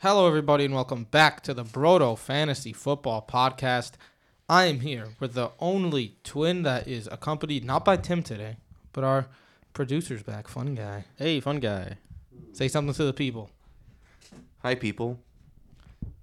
Hello, everybody, and welcome back to the Brodo Fantasy Football Podcast. I am here with the only twin that is accompanied not by Tim today, but our producer's back, Fun Guy. Hey, fun guy. Say something to the people. Hi, people.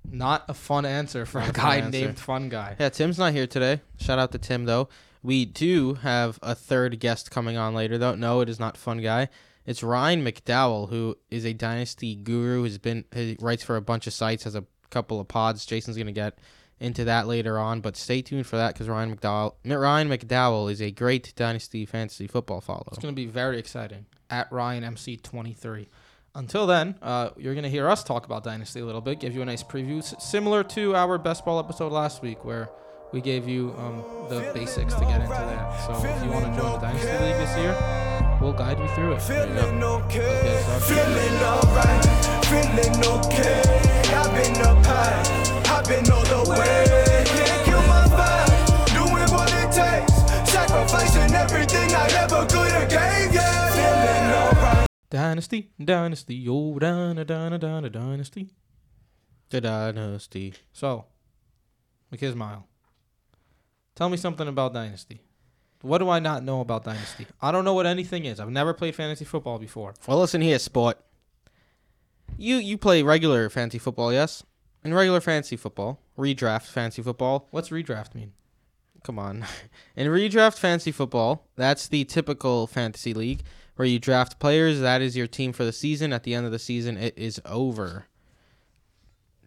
Not a fun answer for Not a a fun guy answer. named Fun Guy. Yeah, Tim's not here today. Shout out to Tim though. We do have a third guest coming on later though. No, it is not fun guy. It's Ryan McDowell, who is a dynasty guru. Has been he writes for a bunch of sites, has a couple of pods. Jason's gonna get into that later on, but stay tuned for that because Ryan McDowell Ryan McDowell is a great dynasty fantasy football follow. It's to be very exciting at Ryan MC23. Until then, uh, you're going to hear us talk about Dynasty a little bit, give you a nice preview, similar to our best ball episode last week, where we gave you um, the basics to get into that. So if you want to join the Dynasty League this year, we'll guide you through it. Feeling okay, get started. feeling alright, feeling okay. I've been up high, I've been all the way. Can't kill my vibe, doing what it takes, sacrificing everything I ever could have gave. Yeah, feeling alright. Dynasty, Dynasty, oh, Dyna, Dyna, Dyna, Dynasty. The dynasty. So, McKismile, tell me something about Dynasty. What do I not know about Dynasty? I don't know what anything is. I've never played fantasy football before. Well, listen here, sport. You you play regular fantasy football, yes? In regular fantasy football, redraft fantasy football. What's redraft mean? Come on. In redraft fantasy football, that's the typical fantasy league where you draft players. That is your team for the season. At the end of the season, it is over.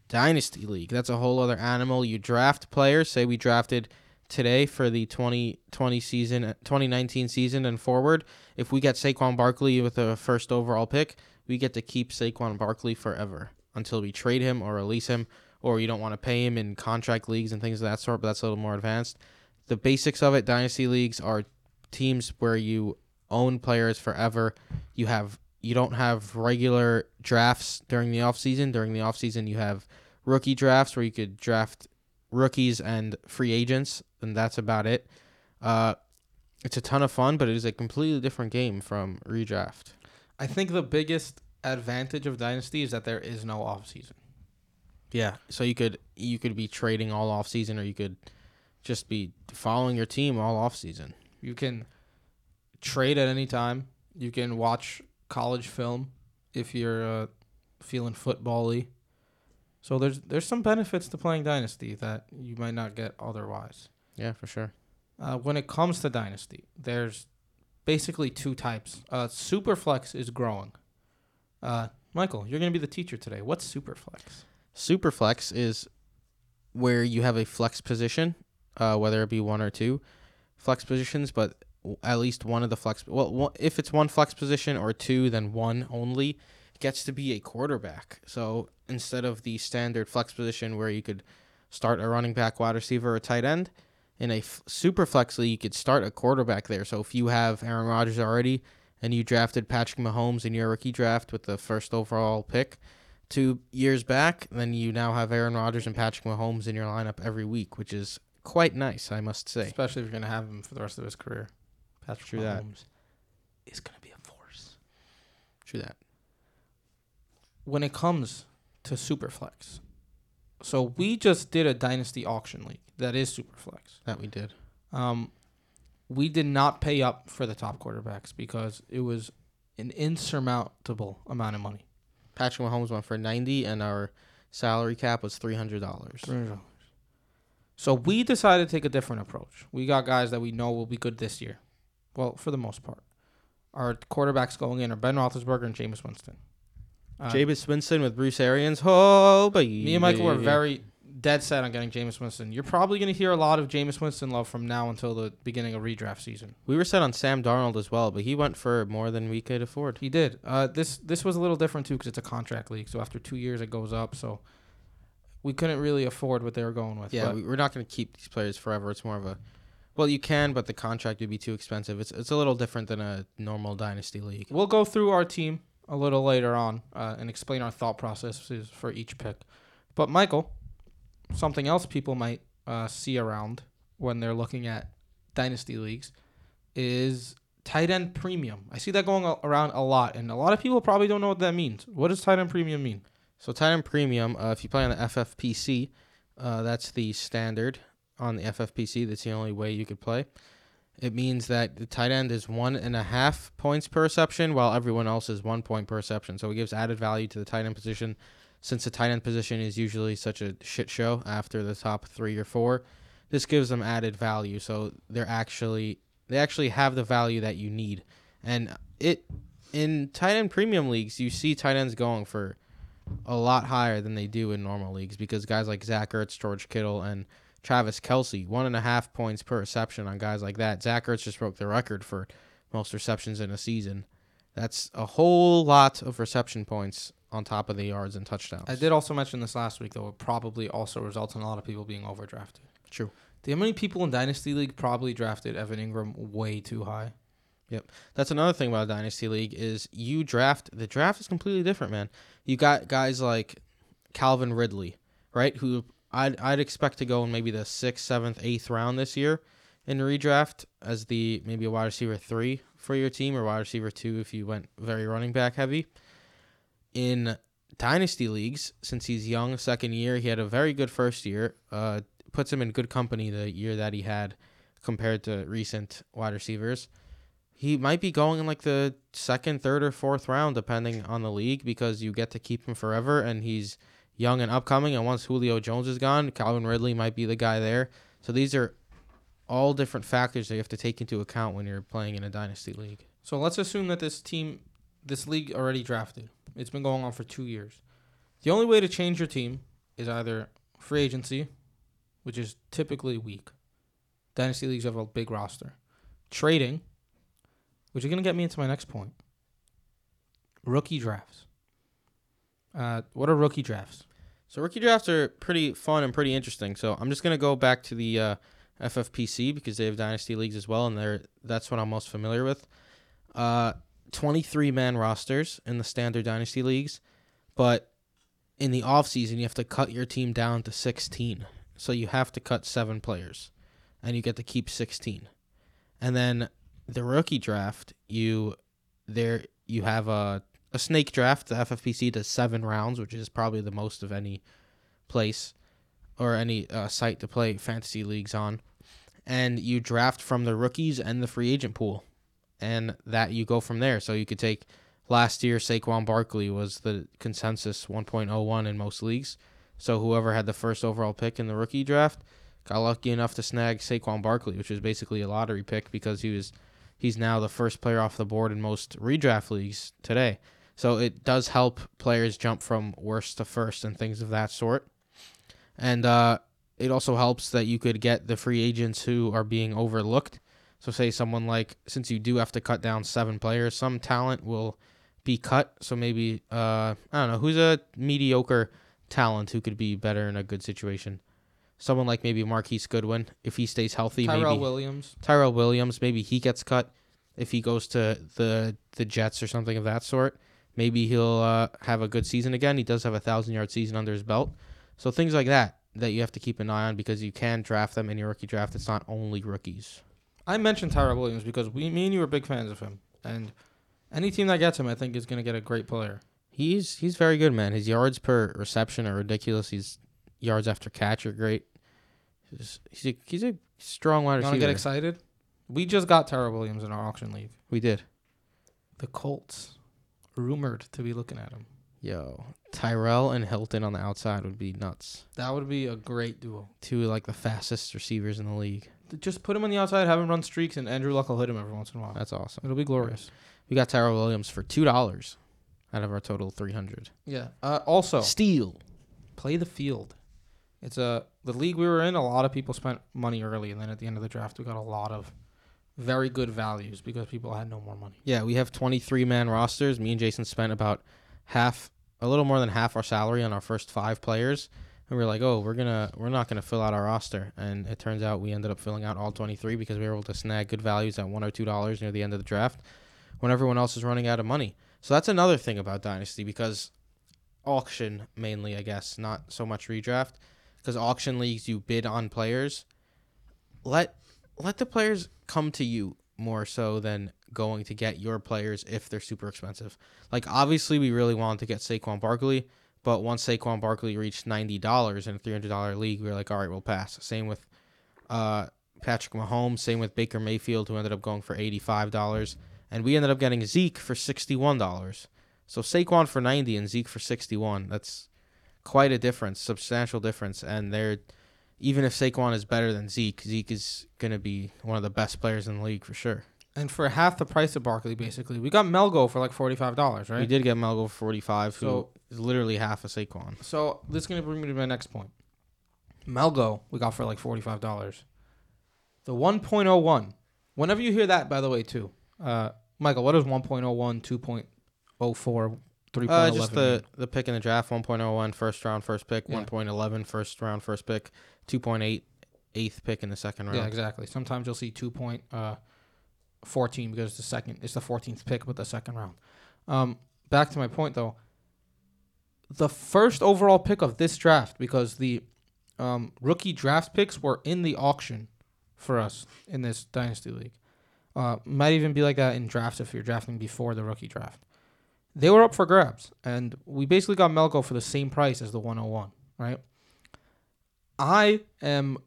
Dynasty league, that's a whole other animal. You draft players. Say we drafted today for the 2020 season, 2019 season and forward. If we get Saquon Barkley with a first overall pick, we get to keep Saquon Barkley forever until we trade him or release him, or you don't want to pay him in contract leagues and things of that sort. But that's a little more advanced. The basics of it, dynasty leagues are teams where you own players forever. You have you don't have regular drafts during the offseason. During the offseason, you have rookie drafts where you could draft rookies and free agents, and that's about it. Uh, it's a ton of fun, but it is a completely different game from redraft. I think the biggest advantage of Dynasty is that there is no off season. Yeah, so you could you could be trading all off season, or you could just be following your team all off season. You can trade at any time. You can watch college film if you're uh, feeling football-y. So there's there's some benefits to playing Dynasty that you might not get otherwise. Yeah, for sure. Uh, when it comes to Dynasty, there's basically two types. Uh, Superflex is growing. Uh, Michael, you're going to be the teacher today. What's Superflex? Superflex is where you have a flex position, uh, whether it be one or two flex positions, but at least one of the flex. Well, if it's one flex position or two, then one only gets to be a quarterback. So instead of the standard flex position where you could start a running back, wide receiver, or tight end, in a f- super flex league, you could start a quarterback there. So if you have Aaron Rodgers already and you drafted Patrick Mahomes in your rookie draft with the first overall pick two years back, then you now have Aaron Rodgers and Patrick Mahomes in your lineup every week, which is quite nice, I must say. Especially if you're going to have him for the rest of his career. Patrick True. Mahomes is going to be a force. True that. When it comes to Superflex, so we just did a Dynasty auction league that is Superflex. That we did. Um, we did not pay up for the top quarterbacks because it was an insurmountable amount of money. Patrick Mahomes went for 90 and our salary cap was $300. So we decided to take a different approach. We got guys that we know will be good this year. Well, for the most part. Our quarterbacks going in are Ben Roethlisberger and Jameis Winston. Uh, Jameis Winston with Bruce Arians. Oh, baby. me and Michael were very dead set on getting Jameis Winston. You're probably going to hear a lot of Jameis Winston love from now until the beginning of redraft season. We were set on Sam Darnold as well, but he went for more than we could afford. He did. Uh, this this was a little different too because it's a contract league. So after two years, it goes up. So we couldn't really afford what they were going with. Yeah, but we, we're not going to keep these players forever. It's more of a, well, you can, but the contract would be too expensive. It's it's a little different than a normal dynasty league. we'll go through our team a little later on uh, and explain our thought processes for each pick. But Michael, something else people might uh, see around when they're looking at dynasty leagues is tight end premium. I see that going around a lot, and a lot of people probably don't know what that means. What does tight end premium mean? So tight end premium, uh, if you play on the FFPC, uh, that's the standard on the FFPC. That's the only way you could play. It means that the tight end is one and a half points per reception, while everyone else is one point per reception. So it gives added value to the tight end position, since the tight end position is usually such a shit show after the top three or four. This gives them added value, so they're actually they actually have the value that you need, and it in tight end premium leagues you see tight ends going for a lot higher than they do in normal leagues because guys like Zach Ertz, George Kittle, and Travis Kelce, one and a half points per reception on guys like that. Zach Ertz just broke the record for most receptions in a season. That's a whole lot of reception points on top of the yards and touchdowns. I did also mention this last week, though. It probably also results in a lot of people being overdrafted. True. The many people in Dynasty League probably drafted Evan Engram way too high? Yep. That's another thing about dynasty league is you draft. The draft is completely different, man. You got guys like Calvin Ridley, right? Who I'd I'd expect to go in maybe the sixth, seventh, eighth round this year in redraft as the maybe a wide receiver three for your team or wide receiver two if you went very running back heavy. In dynasty leagues, since he's young, second year, he had a very good first year. Uh, puts him in good company the year that he had compared to recent wide receivers he might be going in like the second, third, or fourth round, depending on the league, because you get to keep him forever, and he's young and upcoming. And once Julio Jones is gone, Calvin Ridley might be the guy there. So these are all different factors that you have to take into account when you're playing in a dynasty league. So let's assume that this team, this league already drafted. It's been going on for two years. The only way to change your team is either free agency, which is typically weak. Dynasty leagues have a big roster. Trading, which is going to get me into my next point. Rookie drafts. Uh, what are rookie drafts? So rookie drafts are pretty fun and pretty interesting. So I'm just gonna go back to the uh, FFPC because they have dynasty leagues as well, and they're that's what I'm most familiar with. Uh, 23 man rosters in the standard dynasty leagues, but in the off season you have to cut your team down to 16. So you have to cut seven players, and you get to keep 16. And then the rookie draft, you there you have a a snake draft. The FFPC does seven rounds, which is probably the most of any place or any uh, site to play fantasy leagues on. And you draft from the rookies and the free agent pool, and that you go from there. So you could take last year Saquon Barkley was the consensus 1.01 in most leagues. So whoever had the first overall pick in the rookie draft got lucky enough to snag Saquon Barkley, which was basically a lottery pick because he was he's now the first player off the board in most redraft leagues today. So it does help players jump from worst to first and things of that sort. And uh, it also helps that you could get the free agents who are being overlooked. So say someone like since you do have to cut down seven players, some talent will be cut. So maybe uh, I don't know who's a mediocre talent who could be better in a good situation. Someone like maybe Marquise Goodwin, if he stays healthy, Tyrell maybe Williams. Tyrell Williams, maybe he gets cut if he goes to the the Jets or something of that sort. Maybe he'll uh, have a good season again. He does have a thousand yard season under his belt. So things like that that you have to keep an eye on because you can draft them in your rookie draft. It's not only rookies. I mentioned Tyrell Williams because we, me and you are big fans of him, and any team that gets him, I think, is going to get a great player. He's he's very good, man. His yards per reception are ridiculous. His yards after catch are great. He's he's a, he's a strong wide You want to get excited? We just got Tyrell Williams in our auction league. we did. The Colts, rumored to be looking at him. Yo, Tyrell and Hilton on the outside would be nuts. That would be a great duo. Two like the fastest receivers in the league. Just put him on the outside, have him run streaks, and Andrew Luck will hit him every once in a while. That's awesome. It'll be glorious. We got Tyrell Williams for two dollars out of our total three hundred. Yeah. Uh, also, Steal. play the field. It's a the league we were in. A lot of people spent money early, and then at the end of the draft, we got a lot of very good values because people had no more money. Yeah, we have twenty three man rosters. Me and Jason spent about half, a little more than half our salary on our first five players, and we are like, oh, we're gonna, we're not gonna fill out our roster, and it turns out we ended up filling out all twenty three because we were able to snag good values at one or two dollars near the end of the draft, when everyone else is running out of money. So that's another thing about Dynasty because auction mainly, I guess, not so much redraft, because auction leagues you bid on players. Let let the players come to you more so than going to get your players if they're super expensive. Like obviously we really wanted to get Saquon Barkley, But once Saquon Barkley reached ninety dollars in a three hundred dollar league, we were like, all right, we'll pass. Same with uh, Patrick Mahomes. Same with Baker Mayfield, who ended up going for eighty five dollars, and we ended up getting Zeke for sixty one dollars. So Saquon for ninety and Zeke for sixty one. That's quite a difference, substantial difference, and they're even if Saquon is better than Zeke, Zeke is going to be one of the best players in the league for sure. And for half the price of Barkley, basically, we got Melgo for like forty five dollars, right? We did get Melgo for 45, who So- is literally half a Saquon. So this is gonna bring me to my next point. Melgo, we got for like forty five dollars. The one point oh one. Whenever you hear that, by the way, too, uh, Michael, what is 1.01, 2.04, 3.11? Uh, just the, the pick in the draft 1.01 first round, first pick, Yeah. 1.11 first round, first pick, 2.8 eighth pick in the second round. Yeah, exactly. Sometimes you'll see two point uh, fourteen because it's the second, it's the fourteenth pick with the second round. Um, back to my point though. The first overall pick of this draft, because the um, rookie draft picks were in the auction for us in this dynasty league. Uh, might even be like that in drafts if you're drafting before the rookie draft. They were up for grabs, and we basically got Melgo for the same price as the 101, right? I am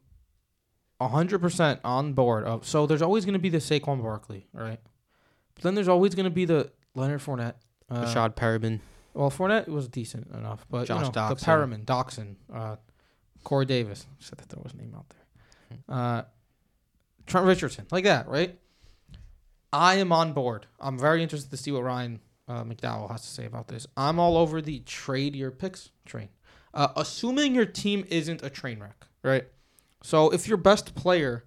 100% on board of so there's always going to be the Saquon Barkley, right? But then there's always going to be the Leonard Fournette. Uh, Rashad Perriman. well, Fournette was decent enough, but Josh you know, the Doctson. Perriman, Doctson, uh, Corey Davis. Said that there was a name out there. Uh, Trent Richardson, like that, right? I am on board. I'm very interested to see what Ryan uh, McDowell has to say about this. I'm all over the trade your picks train. Uh, assuming your team isn't a train wreck, right? So if your best player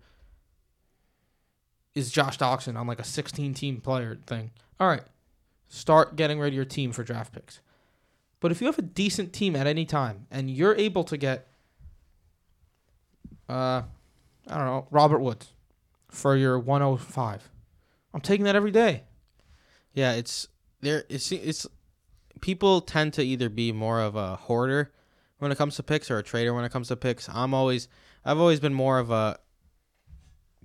is Josh Doctson on like a 16 team player thing, all right, start getting ready your team for draft picks. But if you have a decent team at any time and you're able to get, uh, I don't know, Robert Woods for your 105, I'm taking that every day. Yeah, it's there. It's it's people tend to either be more of a hoarder when it comes to picks or a trader when it comes to picks. I'm always I've always been more of a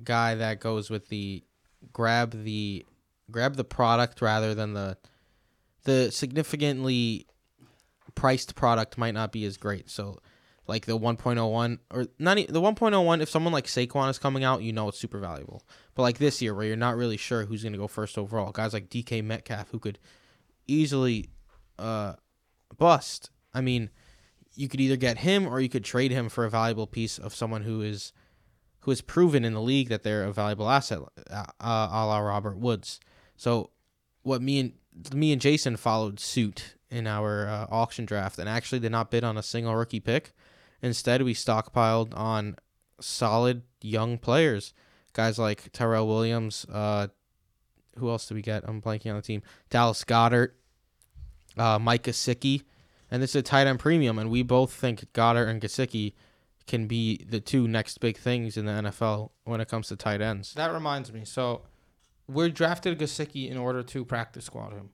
guy that goes with the grab the grab the product rather than the the significantly priced product might not be as great. So like the 1.01 or not e- the 1.01 if someone like Saquon is coming out, you know it's super valuable. But like this year where you're not really sure who's going to go first overall, guys like DK Metcalf who could easily uh bust. I mean, you could either get him or you could trade him for a valuable piece of someone who is who has proven in the league that they're a valuable asset, uh, a la Robert Woods. So, what me and me and Jason followed suit in our uh, auction draft and actually did not bid on a single rookie pick. Instead, we stockpiled on solid young players, guys like Tyrell Williams. Uh, who else did we get? I'm blanking on the team. Dallas Goedert, uh, Mike and this is a tight end premium, and we both think Goedert and Gesicki can be the two next big things in the NFL when it comes to tight ends. That reminds me. So we drafted Gesicki in order to practice squad him.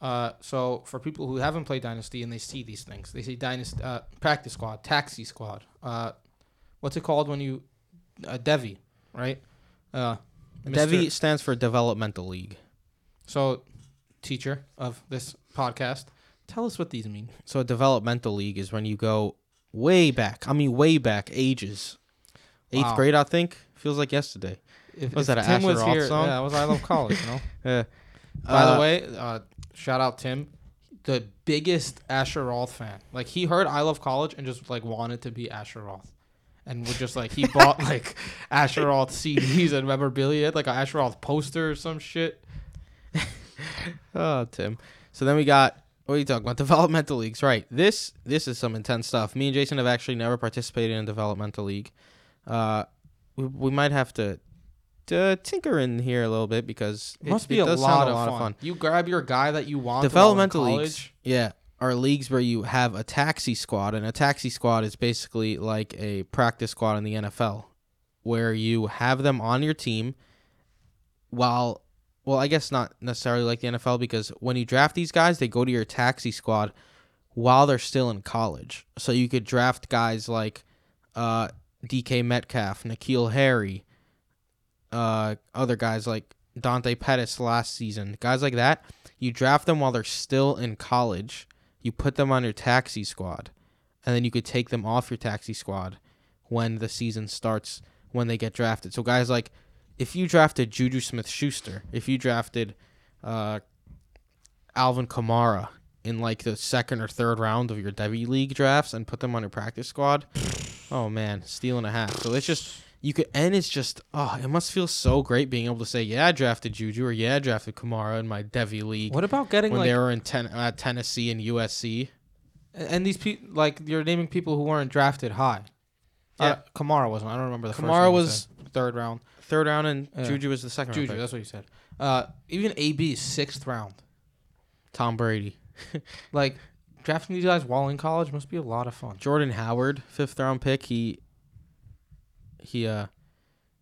Uh, so for people who haven't played Dynasty and they see these things, they see Dynasty uh, practice squad, taxi squad. Uh, what's it called when you uh, Devy, right? Uh, Devy stands for Developmental League. So teacher of this podcast, tell us what these mean. So a developmental league is when you go way back. I mean, way back ages. Eighth Wow. grade, I think. Feels like yesterday. If, Was if that a Tim Asher was Roth here, song? yeah, it was I Love College. You know. Uh, By uh, the way, uh, shout out Tim, the biggest Asher Roth fan. Like he heard I Love College and just like wanted to be Asher Roth, and would just like he bought like Asher Roth CDs and memorabilia, like an Asher Roth poster or some shit. Oh, Tim. So then we got what are you talking about? Developmental leagues, right? This this is some intense stuff. Me and Jason have actually never participated in a developmental league. Uh, we, we might have to, to tinker in here a little bit because It must it be a does lot, sound of, fun. You grab your guy that you want. Developmental in leagues, yeah, are leagues where you have a taxi squad, and a taxi squad is basically like a practice squad in the NFL, where you have them on your team. While, well, I guess not necessarily like the NFL because when you draft these guys, they go to your taxi squad while they're still in college. So you could draft guys like uh, DK Metcalf, N'Keal Harry, uh, other guys like Dante Pettis last season, guys like that. You draft them while they're still in college, you put them on your taxi squad, and then you could take them off your taxi squad when the season starts when they get drafted. So guys like if you drafted Juju Smith Schuster, if you drafted uh, Alvin Kamara in like the second or third round of your Devy League drafts and put them on your practice squad, oh man, steal and a half. So it's just you could and it's just oh, it must feel so great being able to say yeah, I drafted Juju or yeah, I drafted Kamara in my Devy League What about getting when like they were in ten, uh, Tennessee and USC. and these people like you're naming people who weren't drafted high. Yeah. Uh, Kamara wasn't. I don't remember the first Kamara was- third round. Third round and Yeah. Juju was the second Juju, round. that's what you said. Uh, even AB sixth round. Tom Brady. Like drafting these guys while in college must be a lot of fun. Jordan Howard, fifth round pick. He he uh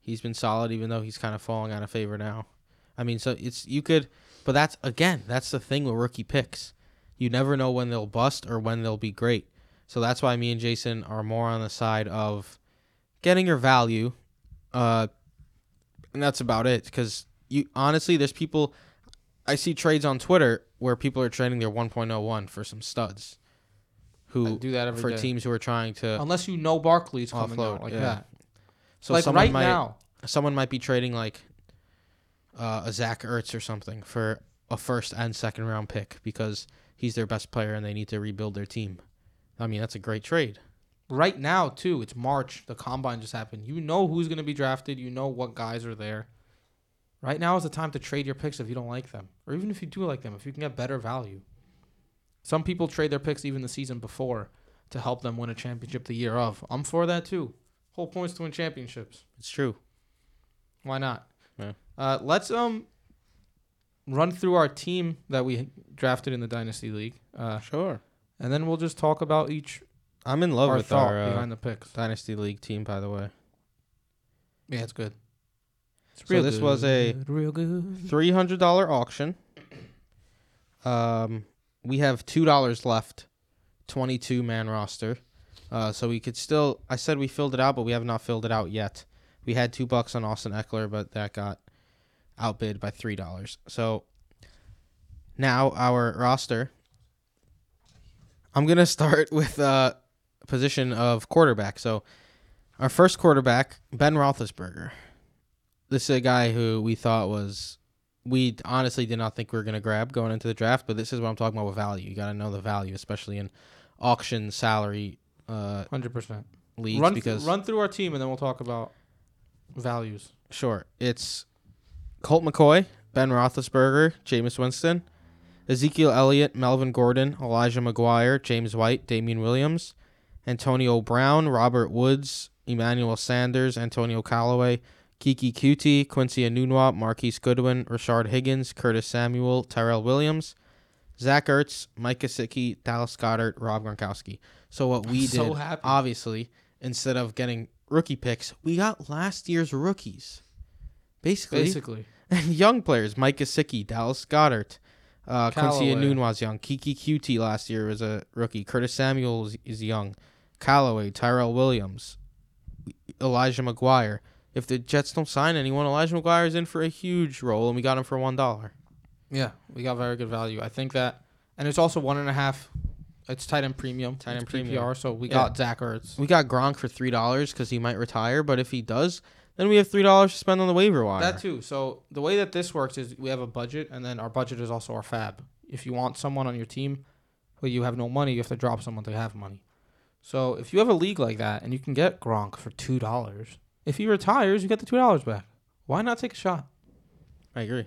he's been solid even though he's kind of falling out of favor now. I mean, so it's you could but that's again, that's the thing with rookie picks. You never know when they'll bust or when they'll be great. So that's why me and Jason are more on the side of getting your value. Uh and that's about it cuz you honestly there's people I see trades on Twitter where people are trading their 1.01 for some studs I who do that every for day. teams who are trying to Unless you know Barkley's coming Offload, out like yeah. that. So like someone right might now. someone might be trading like uh, a Zach Ertz or something for a first and second round pick because he's their best player and they need to rebuild their team. I mean, that's a great trade. Right now too, it's March. The combine just happened. You know who's going to be drafted. You know what guys are there. Right now is the time to trade your picks if you don't like them, or even if you do like them, if you can get better value. Some people trade their picks even the season before to help them win a championship the year of. I'm for that too. Whole point's to win championships. It's true. Why not? Yeah. Uh, let's um run through our team that we drafted in the dynasty league, uh, Sure. and then we'll just talk about each I'm in love our with our uh, behind the picks. Dynasty League team, by the way. Yeah, it's good. It's So this was a real good. Three hundred dollar auction. Um, we have two dollars left. Twenty two man roster. Uh, so we could still. I said we filled it out, but we have not filled it out yet. We had two bucks on Austin Ekeler, but that got outbid by three dollars. So now our roster. I'm gonna start with uh position of quarterback. So our first quarterback, Ben Roethlisberger. This is a guy who we thought was we honestly did not think we were gonna grab going into the draft, but this is what I'm talking about with value. You gotta know the value, especially in auction salary uh Hundred percent. leagues Run because th- run through our team and then we'll talk about values. Sure. It's Colt McCoy, Ben Roethlisberger, Jameis Winston, Ezekiel Elliott, Melvin Gordon, Elijah McGuire, James White, Damien Williams, Antonio Brown, Robert Woods, Emmanuel Sanders, Antonio Callaway, Keke Coutee, Quincy Enunwa, Marquise Goodwin, Rashard Higgins, Curtis Samuel, Tyrell Williams, Zach Ertz, Mike Gesicki, Dallas Goedert, Rob Gronkowski. So what we I'm so did, happy. obviously, instead of getting rookie picks, we got last year's rookies. Basically, Basically, young players: Mike Gesicki, Dallas Goddard, uh, Quincy. Enunwa's young. Keke Coutee last year was a rookie. Curtis Samuel is, is young. Callaway, Tyrell Williams, Elijah McGuire. If the Jets don't sign anyone, Elijah McGuire is in for a huge role, and we got him for one dollar. Yeah, we got very good value. I think that, and it's also one and a half. It's tight end premium, Tight end premium. PPR. So we Yeah. got Zach Ertz. We got Gronk for three dollars because he might retire, but if he does, then we have three dollars to spend on the waiver wire. That too. So the way that this works is we have a budget, and then our budget is also our fab. If you want someone on your team, but you have no money, you have to drop someone to have money. So if you have a league like that, and you can get Gronk for two dollars, if he retires, you get the two dollars back. Why not take a shot? I agree,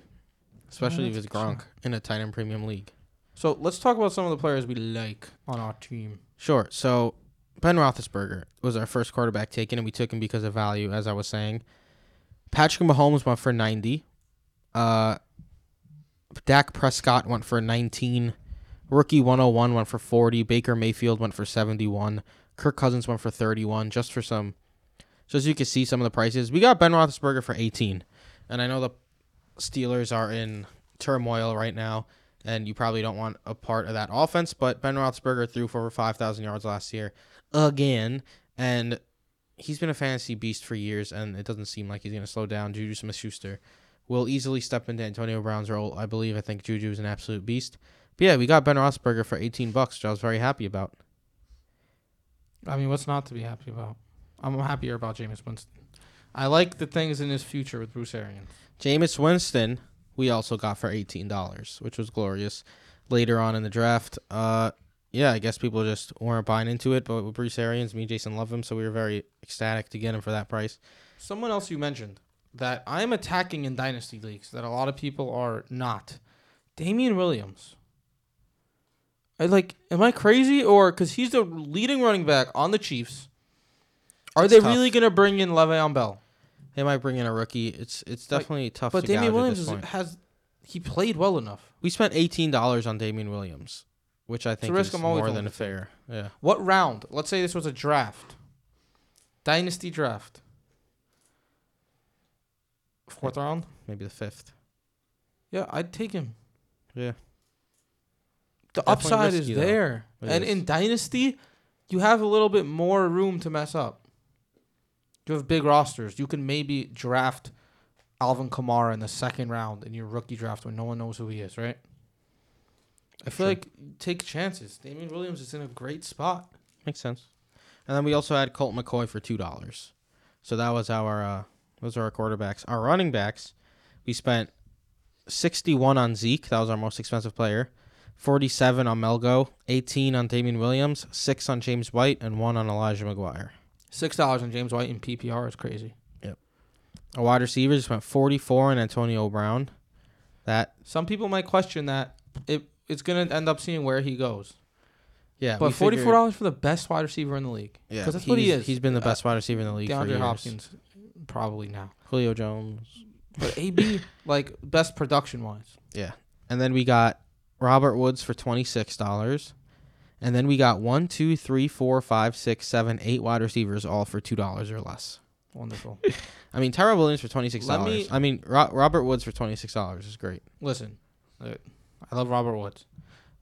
especially if it's for sure. Gronk in a tight end premium league. So let's talk about some of the players we like on our team. Sure. So Ben Roethlisberger was our first quarterback taken, and we took him because of value, as I was saying. Patrick Mahomes went for ninety. Uh, Dak Prescott went for nineteen. Rookie one hundred one went for forty. Baker Mayfield went for seventy one. Kirk Cousins went for thirty one. Just for some, just so you can see some of the prices. We got Ben Roethlisberger for eighteen, and I know the Steelers are in turmoil right now and you probably don't want a part of that offense. But Ben Roethlisberger threw for over 5,000 yards last year again, and he's been a fantasy beast for years, and it doesn't seem like he's going to slow down. Juju Smith-Schuster will easily step into Antonio Brown's role. I believe. I think Juju is an absolute beast. But yeah, we got Ben Roethlisberger for 18 bucks, which I was very happy about. I mean, what's not to be happy about? I'm happier about Jameis Winston. I like the things in his future with Bruce Arians. Jameis Winston, we also got for $18, which was glorious. Later on in the draft, uh, yeah, I guess people just weren't buying into it. But with Bruce Arians, me and Jason love him, so we were very ecstatic to get him for that price. Someone else you mentioned that I'm attacking in dynasty leagues that a lot of people are not. Damien Williams. I like. Am I crazy or because he's the leading running back on the Chiefs? Are It's they tough. really gonna bring in Le'Veon Bell? They might bring in a rookie. It's it's Like, definitely tough But to Damien Williams at is, this point. has he played well enough? We spent eighteen dollars on Damien Williams, which I think risk is more than fair. Yeah, What round? Let's say this was a draft, dynasty draft. Fourth round. maybe the fifth. Yeah, I'd take him. Yeah. The Definitely upside is risky, though. there. And is. in Dynasty, you have a little bit more room to mess up. You have big rosters. You can maybe draft Alvin Kamara in the second round in your rookie draft when no one knows who he is, right? I feel True. like take chances. Damien Williams is in a great spot. Makes sense. And then we also had Colt McCoy for two dollars. So that was our uh, those are our quarterbacks. Our running backs, we spent sixty one on Zeke. That was our most expensive player. Forty seven on Melgo, eighteen on Damien Williams, six on James White, and one on Elijah McGuire. Six dollars on James White in PPR is crazy. Yep. A wide receiver just went forty four on Antonio Brown. That Some people might question that. It it's gonna end up seeing where he goes. yeah, But forty four dollars for the best wide receiver in the league. Yeah, because that's what he is. He's been the Uh, best wide receiver in the league for DeAndre. Hopkins, probably now. Julio Jones. But AB, like best production wise. Yeah. And then we got Robert Woods for twenty six dollars. And then we got one, two, three, four, five, six, seven, eight wide receivers, all for two dollars or less. Wonderful. I mean, Tyrell Williams for twenty six dollars. me- I mean, Ro- Robert Woods for twenty six dollars is great. Listen, uh, I love Robert Woods,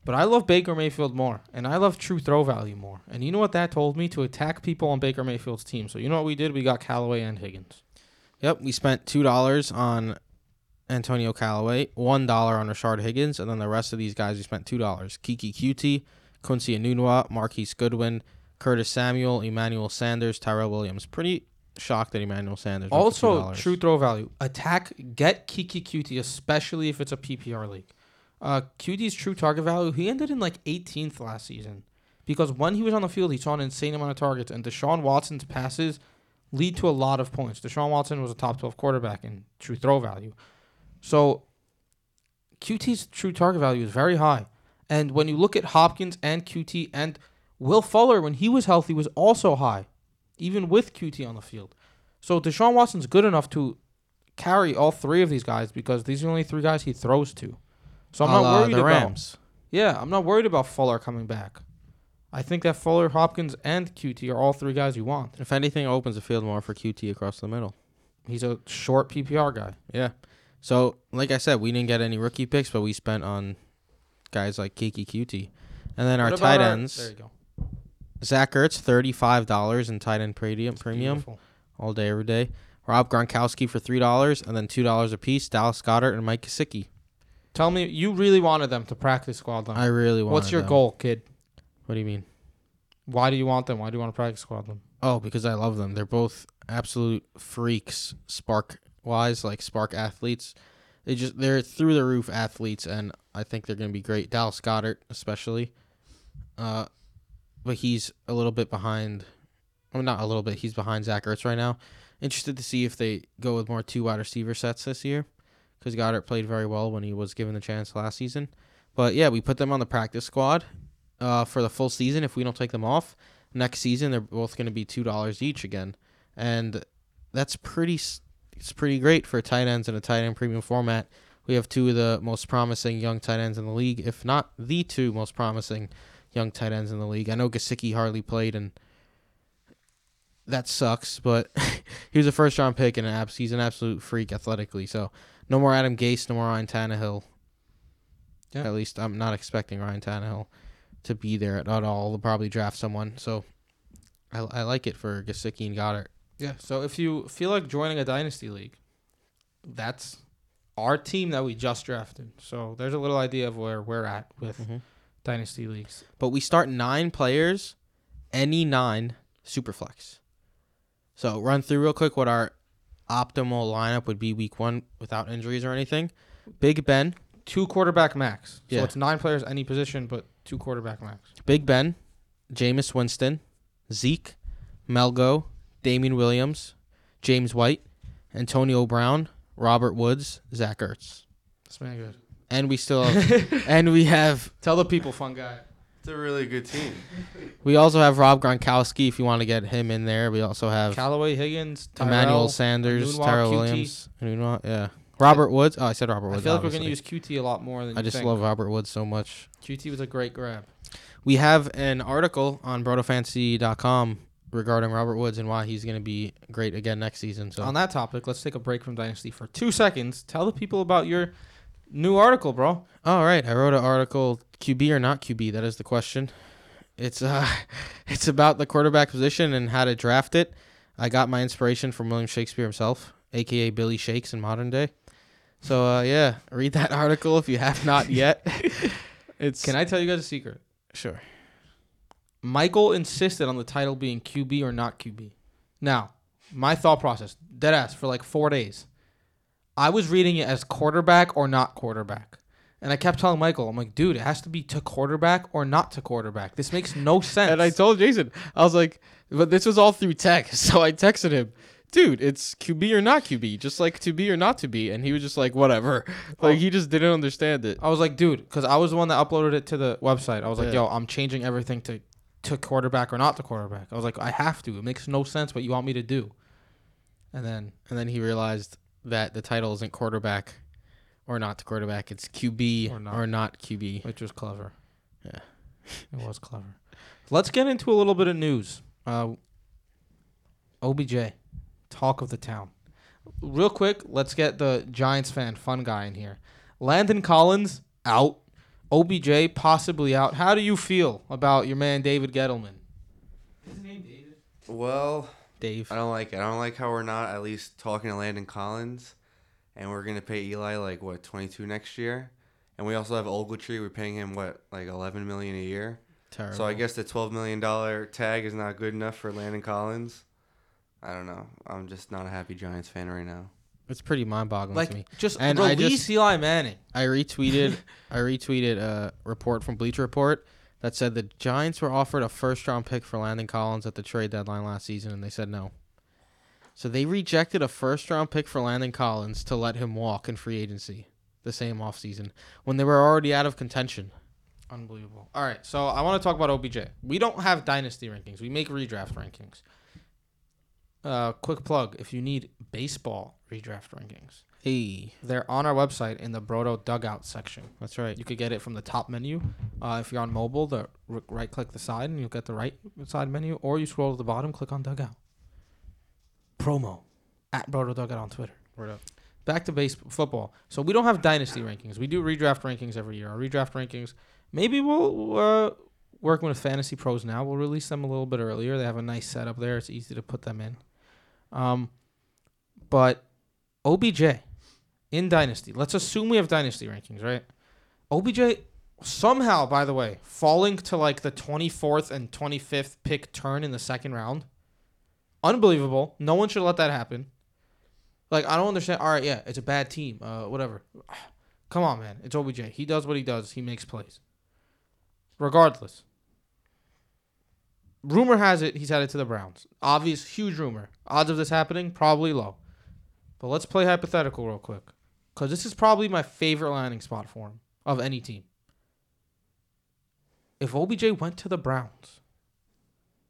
but I love Baker Mayfield more, and I love true throw value more. And you know what that told me to attack people on Baker Mayfield's team. So you know what we did? We got Callaway and Higgins. Yep, we spent two dollars on Antonio Callaway, one dollar on Rashard Higgins, and then the rest of these guys we spent two dollars. Keke Coutee, Quincy Enunwa, Marquise Goodwin, Curtis Samuel, Emmanuel Sanders, Tyrell Williams. Pretty shocked that Emmanuel Sanders. Also, $2. true throw value. Attack, get Keke Coutee, especially if it's a PPR league. Uh, QT's true target value, he ended in like 18th last season. Because when he was on the field, he saw an insane amount of targets, and Deshaun Watson's passes lead to a lot of points. Deshaun Watson was a top 12 quarterback in true throw value. So, QT's true target value is very high. And when you look at Hopkins and QT and Will Fuller, when he was healthy, was also high, even with QT on the field. So Deshaun Watson's good enough to carry all three of these guys because these are the only three guys he throws to. So I'm not la worried the about. Rams. Yeah, I'm not worried about Fuller coming back. I think that Fuller, Hopkins, and QT are all three guys you want. If anything, opens the field more for QT across the middle. He's a short PPR guy. Yeah. So, like I said, we didn't get any rookie picks, but we spent on guys like Keke Coutee. And then our tight our- ends, there you go. Zach Ertz, $35 in tight end premium, premium all day, every day. Rob Gronkowski for $3, and then $2 a piece, Dallas Goedert and Mike Gesicki. Tell me, you really wanted them to practice squad them. I really want What's your goal, kid? What do you mean? Why do you want them? Why do you want to practice squad them? Oh, because I love them. They're both absolute freaks, spark wise, like spark athletes. They just they're through the roof athletes, and I think they're gonna be great. Dallas Goedert, especially, uh, but he's a little bit behind. Mean, not a little bit. He's behind Zach Ertz right now. Interested to see if they go with more two wide receiver sets this year, because Goedert played very well when he was given the chance last season. But yeah, we put them on the practice squad uh, for the full season. If we don't take them off next season, they're both going to be two dollars each again, and that's pretty. It's pretty great for tight ends in a tight end premium format. We have two of the most promising young tight ends in the league, if not the two most promising young tight ends in the league. I know Gesicki hardly played, and that sucks, but he was a first round pick, and an abs- he's an absolute freak athletically. So no more Adam Gase, no more Ryan Tannehill. Yeah. At least I'm not expecting Ryan Tannehill to be there at, all. They'll probably draft someone. So I, I like it for Gesicki and Goedert. Yeah. So if you feel like joining a dynasty league, that's our team that we just drafted. So there's a little idea of where we're at with Mhm. dynasty leagues. But we start nine players, any nine superflex. So run through real quick what our optimal lineup would be week one without injuries or anything. Big Ben, Two quarterback max. So Yeah. it's nine players any position, but two quarterback max. Big Ben, Jameis Winston, Zeke, Melgo, Damien Williams, James White, Antonio Brown, Robert Woods, Zach Ertz. That's man good. And we still have, and we have Tell the people, fun guy. It's a really good team. we also have Rob Gronkowski if you want to get him in there. We also have Callaway Higgins, Emmanuel Tyrell. Sanders, Enunwa, Tyrell QT. Williams, Enunwa, yeah. Robert Woods. Oh, I said Robert Woods. I feel like we're gonna use QT a lot more than I you just think. love Robert Woods so much. QT was a great grab. We have an article on brodofantasy.com regarding Robert Woods and why he's going to be great again next season. So On that topic, let's take a break from Dynasty for two seconds. Tell the people about your new article, bro. All right, I wrote an article QB or not QB, that is the question. It's uh it's about the quarterback position and how to draft it. I got my inspiration from William Shakespeare himself, aka Billy Shakes in modern day. So uh yeah, read that article if you have not yet. it's Can I tell you guys a secret? sure. Michael insisted on the title being QB or not QB. Now, my thought process, dead ass, for like four days. I was reading it as quarterback or not quarterback. And I kept telling Michael, I'm like, dude, it has to be to quarterback or not to quarterback. This makes no sense. And I told Jason, I was like, but this was all through text. So I texted him, dude, it's QB or not QB, just like to be or not to be. And he was just like, whatever. Like he just didn't understand it. I was like, dude, because I was the one that uploaded it to the website. I was like, Yeah. yo, I'm changing everything to to quarterback or not to quarterback. I was like, I have to. It makes no sense what you want me to do. And then And then he realized that the title isn't quarterback or not to quarterback. It's QB Or or not. not, QB. which was clever. Yeah. it was clever. Let's get into a little bit of news. Uh, OBJ, talk of the town. Real quick, let's get the Giants fan fun guy in here. Landon Collins out. OBJ possibly out. How do you feel about your man David Gettleman? His name David? Well, Dave. I don't like it. I don't like how we're not at least talking to Landon Collins, and we're gonna pay Eli like what twenty two next year, and we also have Ogletree. We're paying him what like eleven million a year. Terrible. So I guess the twelve million dollar tag is not good enough for Landon Collins. I don't know. I'm just not a happy Giants fan right now. It's pretty mind boggling Like, to me. just And I release just- Eli Manning. I retweeted I retweeted a report from Bleacher Report that said the Giants were offered a first round pick for Landon Collins at the trade deadline last season and they said no. So they rejected a first round pick for Landon Collins to let him walk in free agency the same offseason when they were already out of contention. Unbelievable. All right, so I want to talk about OBJ. We don't have dynasty rankings. We make redraft rankings. Uh, quick plug: if you need baseball redraft rankings, Hey, they're on our website in the Brodo Dugout section. that's right. You could get it from the top menu. Uh, if you're on mobile, the r- right click the side and you'll get the right side menu, or you scroll to the bottom, click on Dugout. Promo at Brodo Dugout on Twitter. Word up. Back to base football. So we don't have dynasty rankings. We do redraft rankings every year. Our redraft rankings. Maybe we'll uh, working with Fantasy Pros now. We'll release them a little bit earlier. They have a nice setup there. It's easy to put them in. Um, but OBJ in dynasty. Let's assume we have dynasty rankings, right? OBJ somehow, by the way, falling to like the 24th and 25th pick turn in the second round. Unbelievable. No one should let that happen. Like I don't understand. All right, yeah, it's a bad team. Uh, whatever. Come on, man. It's OBJ. He does what he does. He makes plays. Regardless. Rumor has it he's headed to the Browns. Obvious, huge rumor. Odds of this happening probably low. But let's play hypothetical real quick, because this is probably my favorite landing spot for him of any team. If OBJ went to the Browns,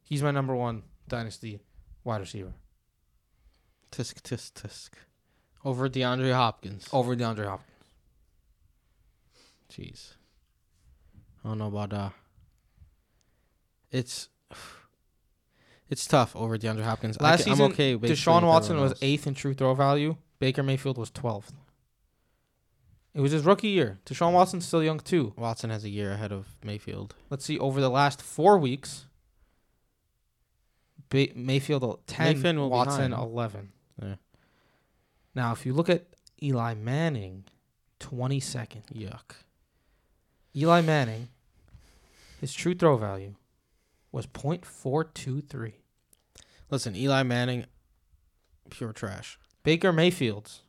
he's my number one dynasty wide receiver Tisk tisk tisk. Over DeAndre Hopkins. over DeAndre Hopkins. Jeez. I don't know about that. it's it's tough over DeAndre Hopkins. I Last I'm season, okay basically Deshaun with Watson was eighth in true throw value. Baker Mayfield was twelfth. It was his rookie year. Deshaun Watson's still young too. Watson has a year ahead of Mayfield. Let's see over the last four weeks. Mayfield uh, ten, Mayfield Watson eleven. Yeah. Now, if you look at Eli Manning, 22nd. Yuck. Eli Manning, his true throw value was .423. Listen, Eli Manning, pure trash. Baker Mayfield's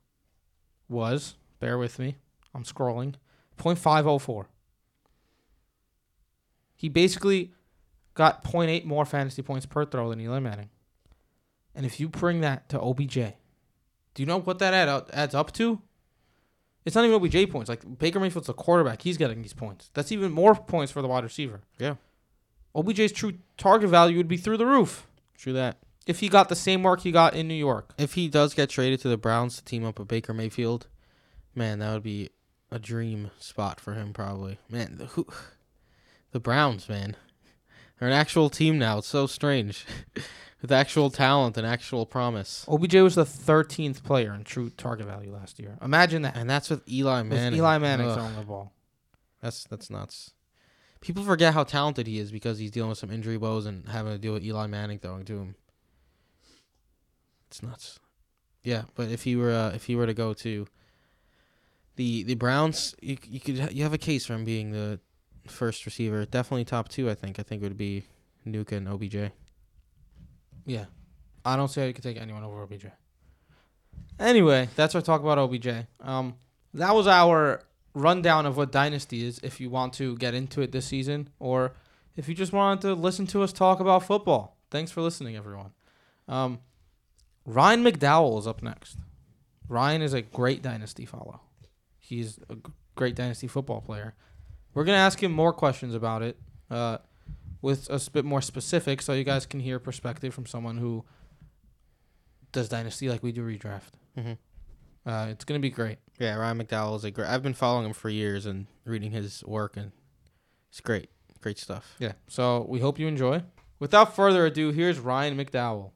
was, bear with me, I'm scrolling, .504. He basically got 0.8 more fantasy points per throw than Eli Manning. And if you bring that to OBJ, do you know what that add, adds up to? It's not even OBJ points. Like Baker Mayfield's a quarterback. He's getting these points. That's even more points for the wide receiver. Yeah. OBJ's true target value would be through the roof True that. if he got the same work he got in New York. If he does get traded to the Browns to team up with Baker Mayfield, man, that would be a dream spot for him probably. Man, the, who, the Browns, man, they're an actual team now. It's so strange, with actual talent and actual promise. OBJ was the 13th player in true target value last year. Imagine that. And that's with Eli Manning. With Eli Manning throwing the ball. that's that's nuts. People forget how talented he is because he's dealing with some injury woes and having to deal with Eli Manning throwing to him. It's nuts. Yeah, but if he were uh, if he were to go to the the Browns, you you could you have a case for him being the first receiver. Definitely top two. I think. I think it would be Nuka and OBJ. Yeah. I don't see how you could take anyone over OBJ. Anyway, that's our talk about OBJ. Um, that was our rundown of what Dynasty is if you want to get into it this season or if you just wanted to listen to us talk about football. Thanks for listening, everyone. Um, Ryan McDowell is up next. Ryan is a great Dynasty follow. He's a great Dynasty football player. We're going to ask him more questions about it uh, with a bit more specific so you guys can hear perspective from someone who does Dynasty like we do redraft. Mhm. Uh, it's going to be great. Yeah, Ryan McDowell is a great. I've been following him for years and reading his work, and it's great. Great stuff. Yeah. So we hope you enjoy. Without further ado, here's Ryan McDowell.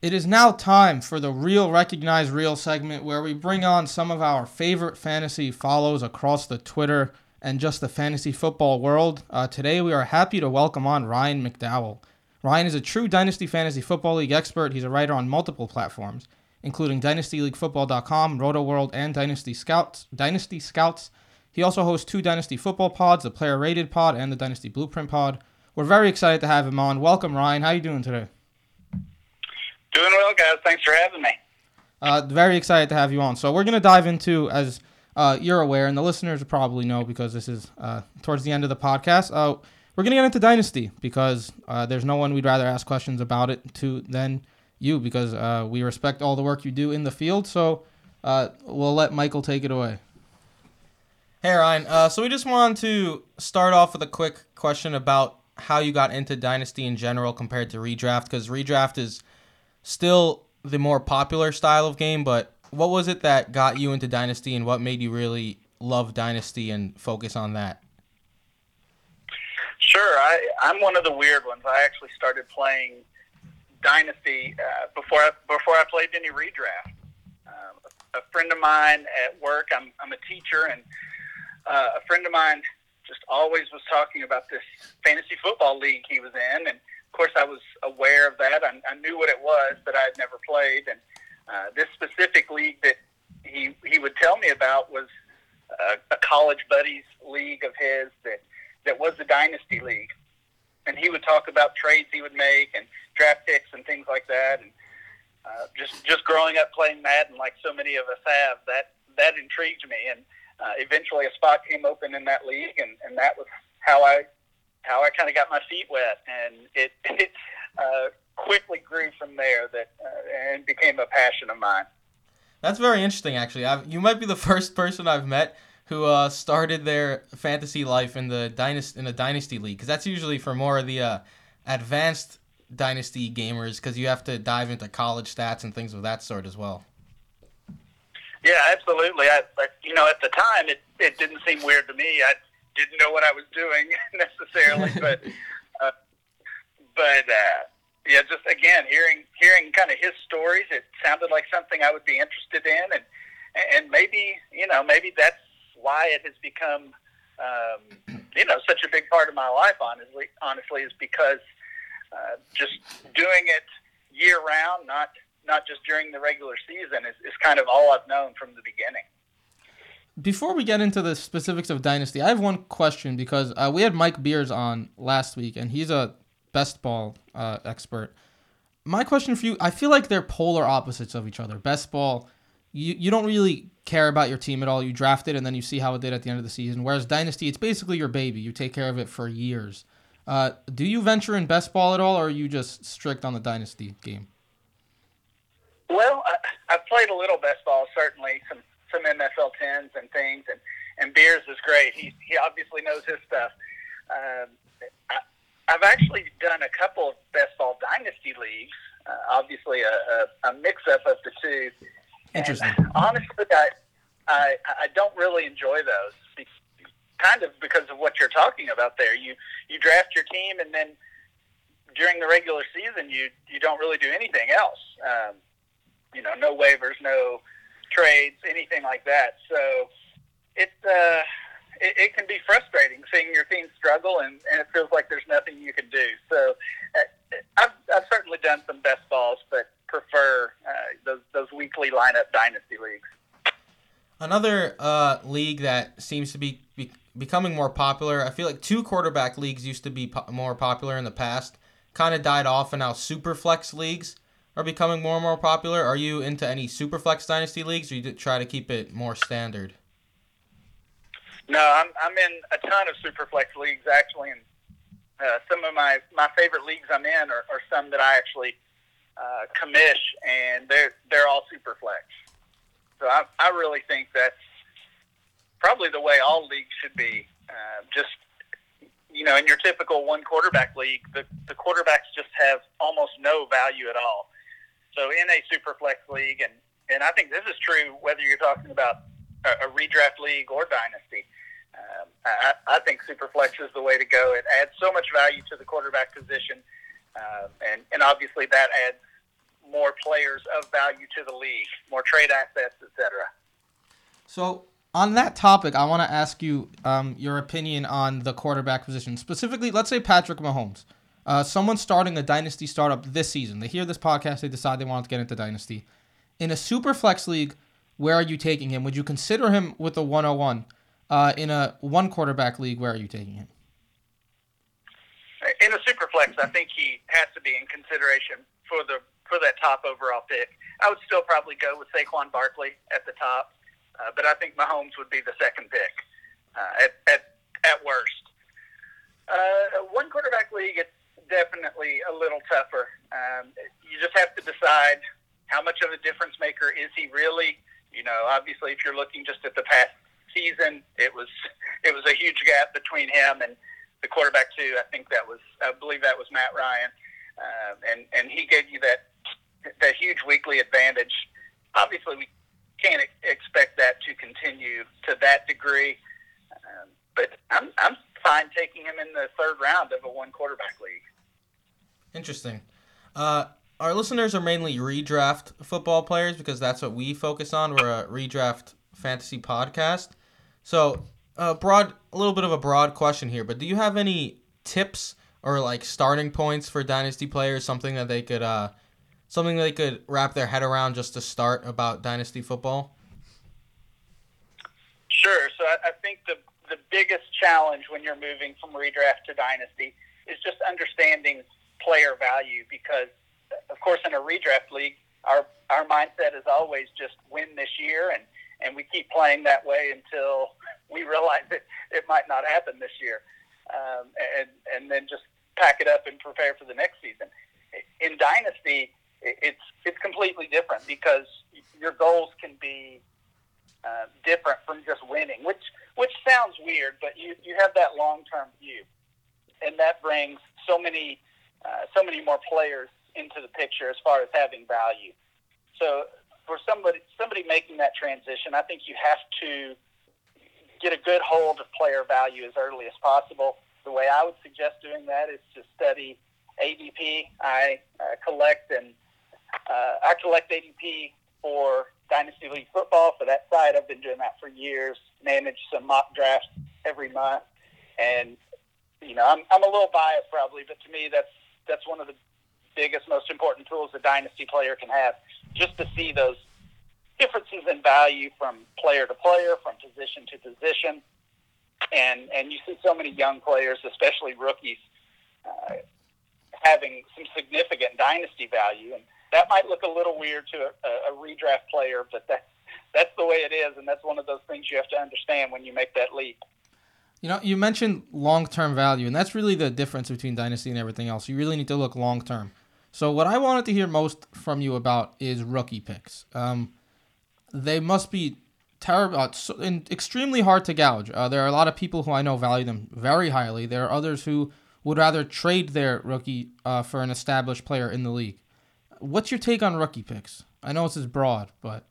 It is now time for the Real Recognize Real segment where we bring on some of our favorite fantasy follows across the Twitter and just the fantasy football world. Uh, today we are happy to welcome on Ryan McDowell. Ryan is a true Dynasty Fantasy Football League expert. He's a writer on multiple platforms, including DynastyLeagueFootball.com, Roto World, and Dynasty Scouts. Dynasty Scouts. He also hosts two Dynasty Football pods, the Player Rated Pod and the Dynasty Blueprint Pod. We're very excited to have him on. Welcome, Ryan. How are you doing today? Doing well, guys. Thanks for having me. Uh, very excited to have you on. So we're gonna dive into, as uh, you're aware, and the listeners probably know because this is uh, towards the end of the podcast. Uh, we're gonna get into Dynasty because uh, there's no one we'd rather ask questions about it to than you because uh, we respect all the work you do in the field. So uh, we'll let Michael take it away. Hey Ryan, uh, so we just wanted to start off with a quick question about how you got into Dynasty in general compared to Redraft, because Redraft is still the more popular style of game. But what was it that got you into Dynasty, and what made you really love Dynasty and focus on that? Sure, I, I'm one of the weird ones. I actually started playing Dynasty uh, before I, before I played any redraft. Um, a friend of mine at work, I'm, I'm a teacher, and uh, a friend of mine just always was talking about this fantasy football league he was in, and of course I was aware of that. I, I knew what it was, but I had never played. And uh, this specific league that he he would tell me about was uh, a college buddies league of his that that was the dynasty league, and he would talk about trades he would make and draft picks and things like that. And uh, just just growing up playing Madden, like so many of us have, that that intrigued me. And uh, eventually, a spot came open in that league, and, and that was how I how I kind of got my feet wet, and it, it uh, quickly grew from there. That uh, and became a passion of mine. That's very interesting, actually. I've, you might be the first person I've met who uh, started their fantasy life in the dynasty in a dynasty league, because that's usually for more of the uh, advanced dynasty gamers, because you have to dive into college stats and things of that sort as well. Yeah, absolutely. I, I you know, at the time, it it didn't seem weird to me. I didn't know what I was doing necessarily, but uh, but uh, yeah, just again hearing hearing kind of his stories, it sounded like something I would be interested in, and and maybe you know maybe that's why it has become um, you know such a big part of my life. Honestly, honestly, is because uh, just doing it year round, not not just during the regular season, is, is kind of all I've known from the beginning. Before we get into the specifics of Dynasty, I have one question because uh, we had Mike Beers on last week, and he's a best ball uh, expert. My question for you I feel like they're polar opposites of each other. Best ball, you, you don't really care about your team at all. You draft it, and then you see how it did at the end of the season. Whereas Dynasty, it's basically your baby. You take care of it for years. Uh, do you venture in best ball at all, or are you just strict on the Dynasty game? Well, I, I've played a little best ball, certainly some some MFL tens and things, and and Beers is great. He he obviously knows his stuff. Um, I, I've actually done a couple of best ball dynasty leagues. Uh, obviously, a, a, a mix up of the two. Interesting. And honestly, I, I I don't really enjoy those. Kind of because of what you're talking about there. You you draft your team, and then during the regular season, you you don't really do anything else. Um, you know, no waivers, no trades, anything like that. So it's uh, it, it can be frustrating seeing your team struggle, and, and it feels like there's nothing you can do. So uh, I've I've certainly done some best balls, but prefer uh, those lineup dynasty leagues. Another uh, league that seems to be, be becoming more popular. I feel like two quarterback leagues used to be po- more popular in the past, kind of died off, and now super flex leagues are becoming more and more popular. Are you into any super flex dynasty leagues, or you try to keep it more standard? No, I'm I'm in a ton of super flex leagues actually, and uh, some of my my favorite leagues I'm in are, are some that I actually uh, commish, and they're they're all superflex. So I I really think that's probably the way all leagues should be. Uh, just you know, in your typical one quarterback league, the the quarterbacks just have almost no value at all. So in a superflex league, and and I think this is true whether you're talking about a, a redraft league or dynasty. Um, I, I think superflex is the way to go. It adds so much value to the quarterback position, um, and and obviously that adds more players of value to the league, more trade assets, etc. So on that topic, I want to ask you um, your opinion on the quarterback position. Specifically, let's say Patrick Mahomes. Uh, someone starting a dynasty startup this season. They hear this podcast, they decide they want to get into dynasty. In a super flex league, where are you taking him? Would you consider him with a 101? Uh, in a one quarterback league, where are you taking him? In a superflex, I think he has to be in consideration for the for that top overall pick. I would still probably go with Saquon Barkley at the top, uh, but I think Mahomes would be the second pick uh, at, at at worst. Uh, one quarterback league, it's definitely a little tougher. Um, you just have to decide how much of a difference maker is he really. You know, obviously, if you're looking just at the past season, it was it was a huge gap between him and quarterback too. I think that was I believe that was Matt Ryan, um, and and he gave you that that huge weekly advantage. Obviously, we can't ex- expect that to continue to that degree, um, but I'm I'm fine taking him in the third round of a one quarterback league. Interesting. Uh, our listeners are mainly redraft football players because that's what we focus on. We're a redraft fantasy podcast. So, uh, broad, a little bit of a broad question here, but do you have any tips or like starting points for dynasty players? Something that they could, uh, something they could wrap their head around just to start about dynasty football. Sure. So I, I think the the biggest challenge when you're moving from redraft to dynasty is just understanding player value because, of course, in a redraft league, our our mindset is always just win this year, and and we keep playing that way until we realize that it might not happen this year, um, and and then just pack it up and prepare for the next season. In dynasty, it's it's completely different because your goals can be uh, different from just winning, which which sounds weird, but you you have that long term view, and that brings so many uh, so many more players into the picture as far as having value. So for somebody somebody making that transition, I think you have to get a good hold of player value as early as possible. The way I would suggest doing that is to study ADP. I uh, collect and uh, I collect ADP for Dynasty League football for that side. I've been doing that for years. Manage some mock drafts every month, and you know I'm I'm a little biased probably, but to me that's that's one of the biggest, most important tools a dynasty player can have. Just to see those differences in value from player to player, from position to position, and and you see so many young players, especially rookies, uh, having some significant dynasty value, and that might look a little weird to a, a redraft player, but that's that's the way it is, and that's one of those things you have to understand when you make that leap. You know, you mentioned long term value, and that's really the difference between dynasty and everything else. You really need to look long term. So, what I wanted to hear most from you about is rookie picks. Um, they must be terrible, uh, so, and extremely hard to gouge. Uh, there are a lot of people who I know value them very highly. There are others who would rather trade their rookie uh, for an established player in the league. What's your take on rookie picks? I know this is broad, but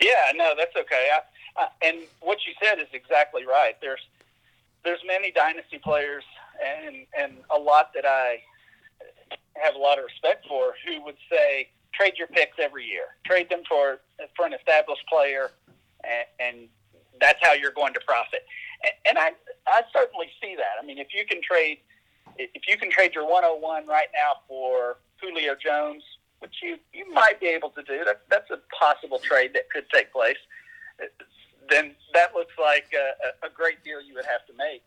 yeah, no, that's okay. I, uh, and what you said is exactly right. There's there's many dynasty players and and a lot that I have a lot of respect for who would say trade your picks every year, trade them for for an established player, and, and that's how you're going to profit. And, and I I certainly see that. I mean, if you can trade if you can trade your 101 right now for Julio Jones which you, you might be able to do. That, that's a possible trade that could take place. Then that looks like a, a great deal you would have to make.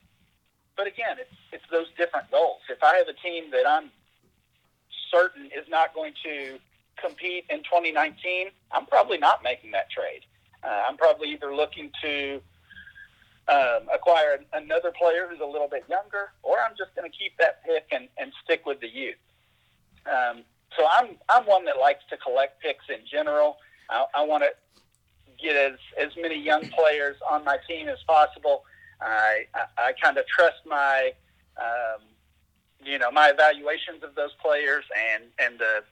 But again, it's, it's those different goals. If I have a team that I'm certain is not going to compete in 2019, I'm probably not making that trade. Uh, I'm probably either looking to um, acquire another player who's a little bit younger, or I'm just going to keep that pick and, and stick with the youth. Um, so I'm I'm one that likes to collect picks in general. I, I want to get as as many young players on my team as possible. I I, I kind of trust my um, you know my evaluations of those players and and the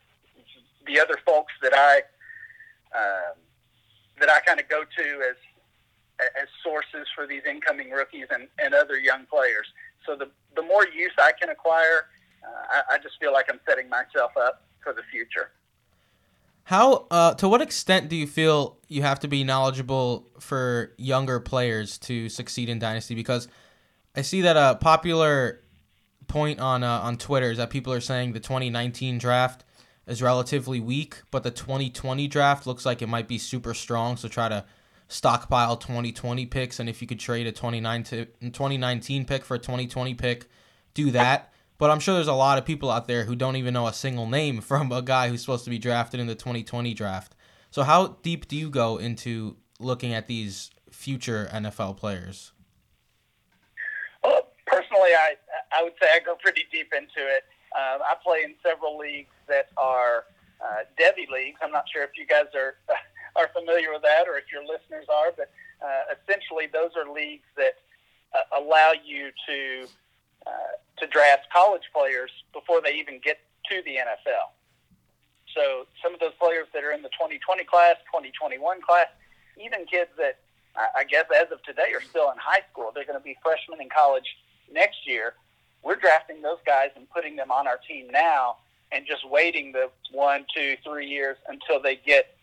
the other folks that I um, that I kind of go to as as sources for these incoming rookies and, and other young players. So the the more use I can acquire, uh, I, I just feel like I'm setting myself up for the future. How uh, to what extent do you feel you have to be knowledgeable for younger players to succeed in dynasty? Because I see that a popular point on uh, on Twitter is that people are saying the 2019 draft is relatively weak, but the 2020 draft looks like it might be super strong. So try to stockpile 2020 picks, and if you could trade a 2019 pick for a 2020 pick, do that. But I'm sure there's a lot of people out there who don't even know a single name from a guy who's supposed to be drafted in the 2020 draft. So how deep do you go into looking at these future NFL players? Well, personally, I I would say I go pretty deep into it. Um, I play in several leagues that are uh, Devy leagues. I'm not sure if you guys are are familiar with that or if your listeners are, but uh, essentially those are leagues that uh, allow you to uh, to draft college players before they even get to the NFL. So some of those players that are in the 2020 class, 2021 class, even kids that I guess as of today are still in high school, they're going to be freshmen in college next year. We're drafting those guys and putting them on our team now and just waiting the one, two, three years until they get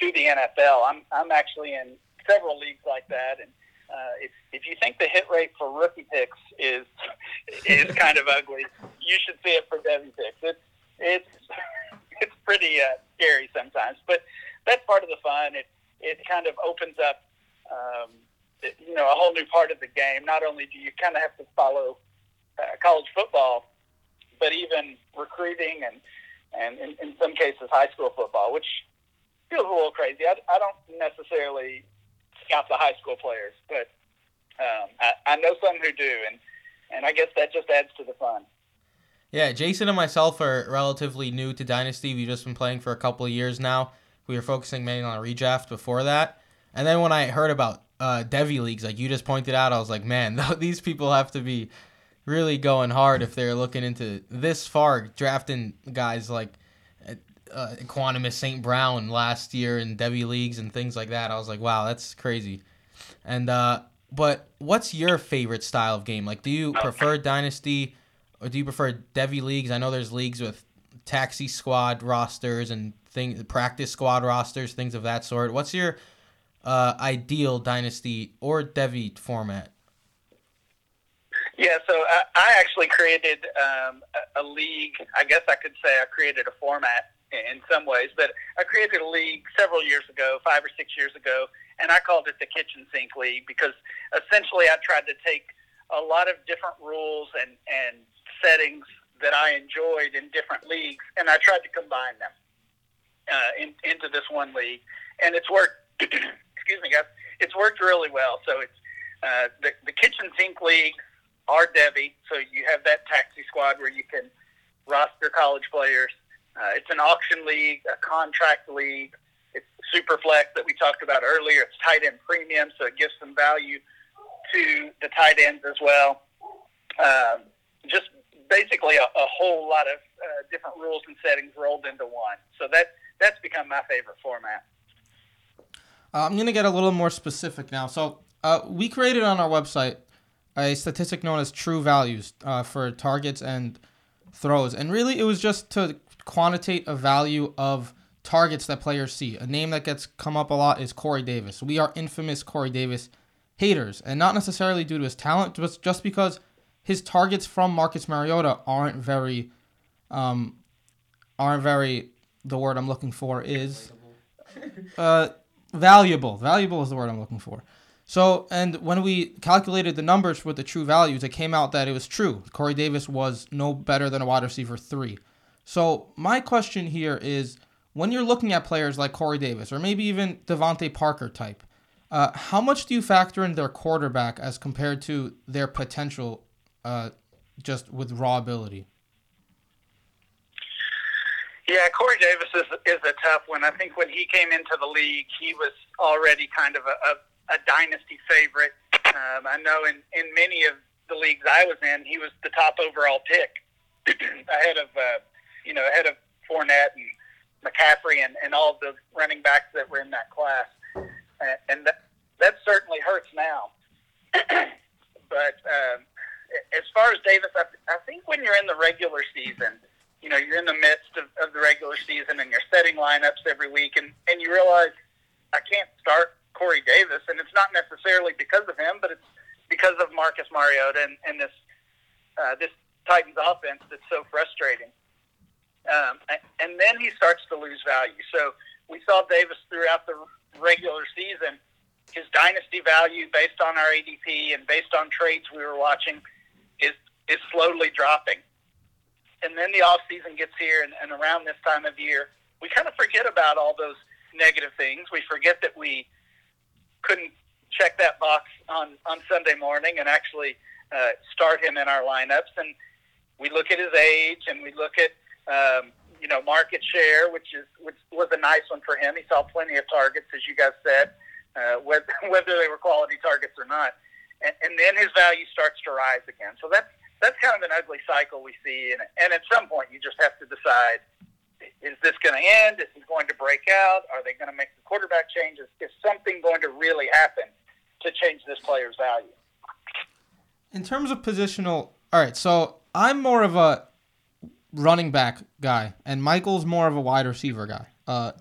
to the NFL. I'm, I'm actually in several leagues like that, and uh, if if you think the hit rate for rookie picks is is kind of ugly, you should see it for Devy picks. It's it's it's pretty uh, scary sometimes, but that's part of the fun. It it kind of opens up, um, you know, a whole new part of the game. Not only do you kind of have to follow uh, college football, but even recruiting and and in, in some cases high school football, which feels a little crazy. I, I don't necessarily scout the high school players, but um, I, I know some who do, and and I guess that just adds to the fun. Yeah, Jason and myself are relatively new to Dynasty. We've just been playing for a couple of years now. We were focusing mainly on redraft before that, and then when I heard about uh, Devy leagues, like you just pointed out, I was like, man, these people have to be really going hard if they're looking into this far, drafting guys like uh, Equanimeous St. Brown last year in Devy leagues and things like that. I was like, wow, that's crazy. And uh, but what's your favorite style of game? Like, do you prefer Dynasty or do you prefer Devy leagues? I know there's leagues with taxi squad rosters and thing practice squad rosters, things of that sort. What's your uh, ideal Dynasty or Devy format? Yeah, so I, I actually created um, a, a league. I guess I could say I created a format in some ways, but I created a league several years ago, five or six years ago, and I called it the Kitchen Sink League because essentially I tried to take a lot of different rules and, and settings that I enjoyed in different leagues, and I tried to combine them uh, in, into this one league, and it's worked. excuse me, guys. It's worked really well. So it's uh, the the Kitchen Sink League are Devy, so you have that taxi squad where you can roster college players. Uh, it's an auction league, a contract league. It's super flex that we talked about earlier. It's tight end premium, so it gives some value to the tight ends as well. Um, just basically a, a whole lot of uh, different rules and settings rolled into one. So that that's become my favorite format. Uh, I'm gonna get a little more specific now. So uh, we created on our website a statistic known as true values uh, for targets and throws, and really it was just to quantitate a value of targets that players see. A name that gets come up a lot is Corey Davis. We are infamous Corey Davis haters, and not necessarily due to his talent, but just because his targets from Marcus Mariota aren't very, um, aren't very. The word I'm looking for is, uh, valuable. Valuable is the word I'm looking for. So, and when we calculated the numbers with the true values, it came out that it was true. Corey Davis was no better than a wide receiver three. So, my question here is when you're looking at players like Corey Davis or maybe even DeVante Parker type, uh, how much do you factor in their quarterback as compared to their potential uh, just with raw ability? Yeah, Corey Davis is is a tough one. I think when he came into the league, he was already kind of a, a, a dynasty favorite. Um, I know in, in many of the leagues I was in, he was the top overall pick, ahead of uh, you know ahead of Fournette and McCaffrey and, and all the running backs that were in that class, and, and that that certainly hurts now. but um, as far as Davis, I, I think when you're in the regular season you know, you're in the midst of, of the regular season and you're setting lineups every week, and, and you realize I can't start Corey Davis, and it's not necessarily because of him, but it's because of Marcus Mariota and, and this uh, this Titans offense that's so frustrating. Um, and then he starts to lose value. So we saw Davis throughout the regular season. His dynasty value, based on our ADP and based on trades we were watching, is is slowly dropping and then the off season gets here, and, and around this time of year, we kind of forget about all those negative things. We forget that we couldn't check that box on on Sunday morning and actually uh, start him in our lineups. And we look at his age, and we look at um, you know market share, which is which was a nice one for him. He saw plenty of targets, as you guys said, uh, whether whether they were quality targets or not. And, and then his value starts to rise again. So that's that's kind of an ugly cycle we see. And, and at some point, you just have to decide: is this going to end? Is he going to break out? Are they going to make the quarterback changes? Is something going to really happen to change this player's value? In terms of positional, all right. So I'm more of a running back guy, and Michael's more of a wide receiver guy. Uh,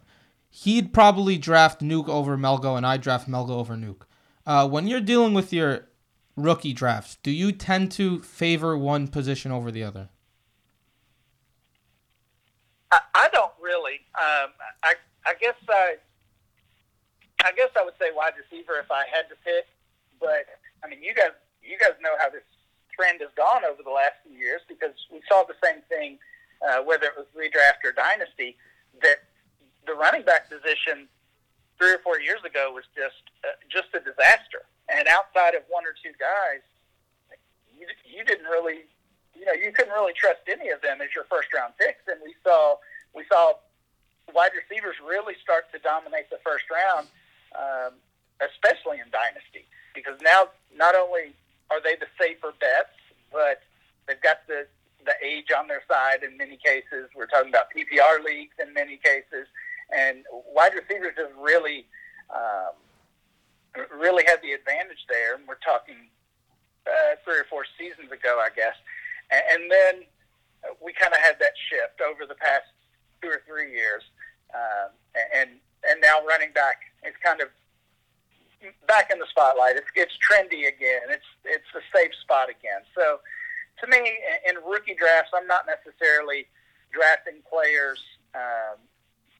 he'd probably draft Nuke over Melgo, and I draft Melgo over Nuke. Uh, when you're dealing with your rookie drafts, do you tend to favor one position over the other? I, I don't really. Um, I I guess I I guess I would say wide receiver if I had to pick, but I mean you guys you guys know how this trend has gone over the last few years because we saw the same thing uh, whether it was redraft or dynasty that the running back position three or four years ago was just uh, just a disaster and outside of one or two guys, you, you didn't really, you know, you couldn't really trust any of them as your first round picks. And we saw we saw wide receivers really start to dominate the first round, um, especially in dynasty, because now not only are they the safer bets, but they've got the the age on their side in many cases. We're talking about PPR leagues in many cases, and wide receivers have really um, really had the advantage there. And we're talking uh, three or four seasons ago, I guess. And, then we kind of had that shift over the past two or three years, um, and and now running back is kind of back in the spotlight. It's it's trendy again. It's it's a safe spot again. So to me, in rookie drafts, I'm not necessarily drafting players um,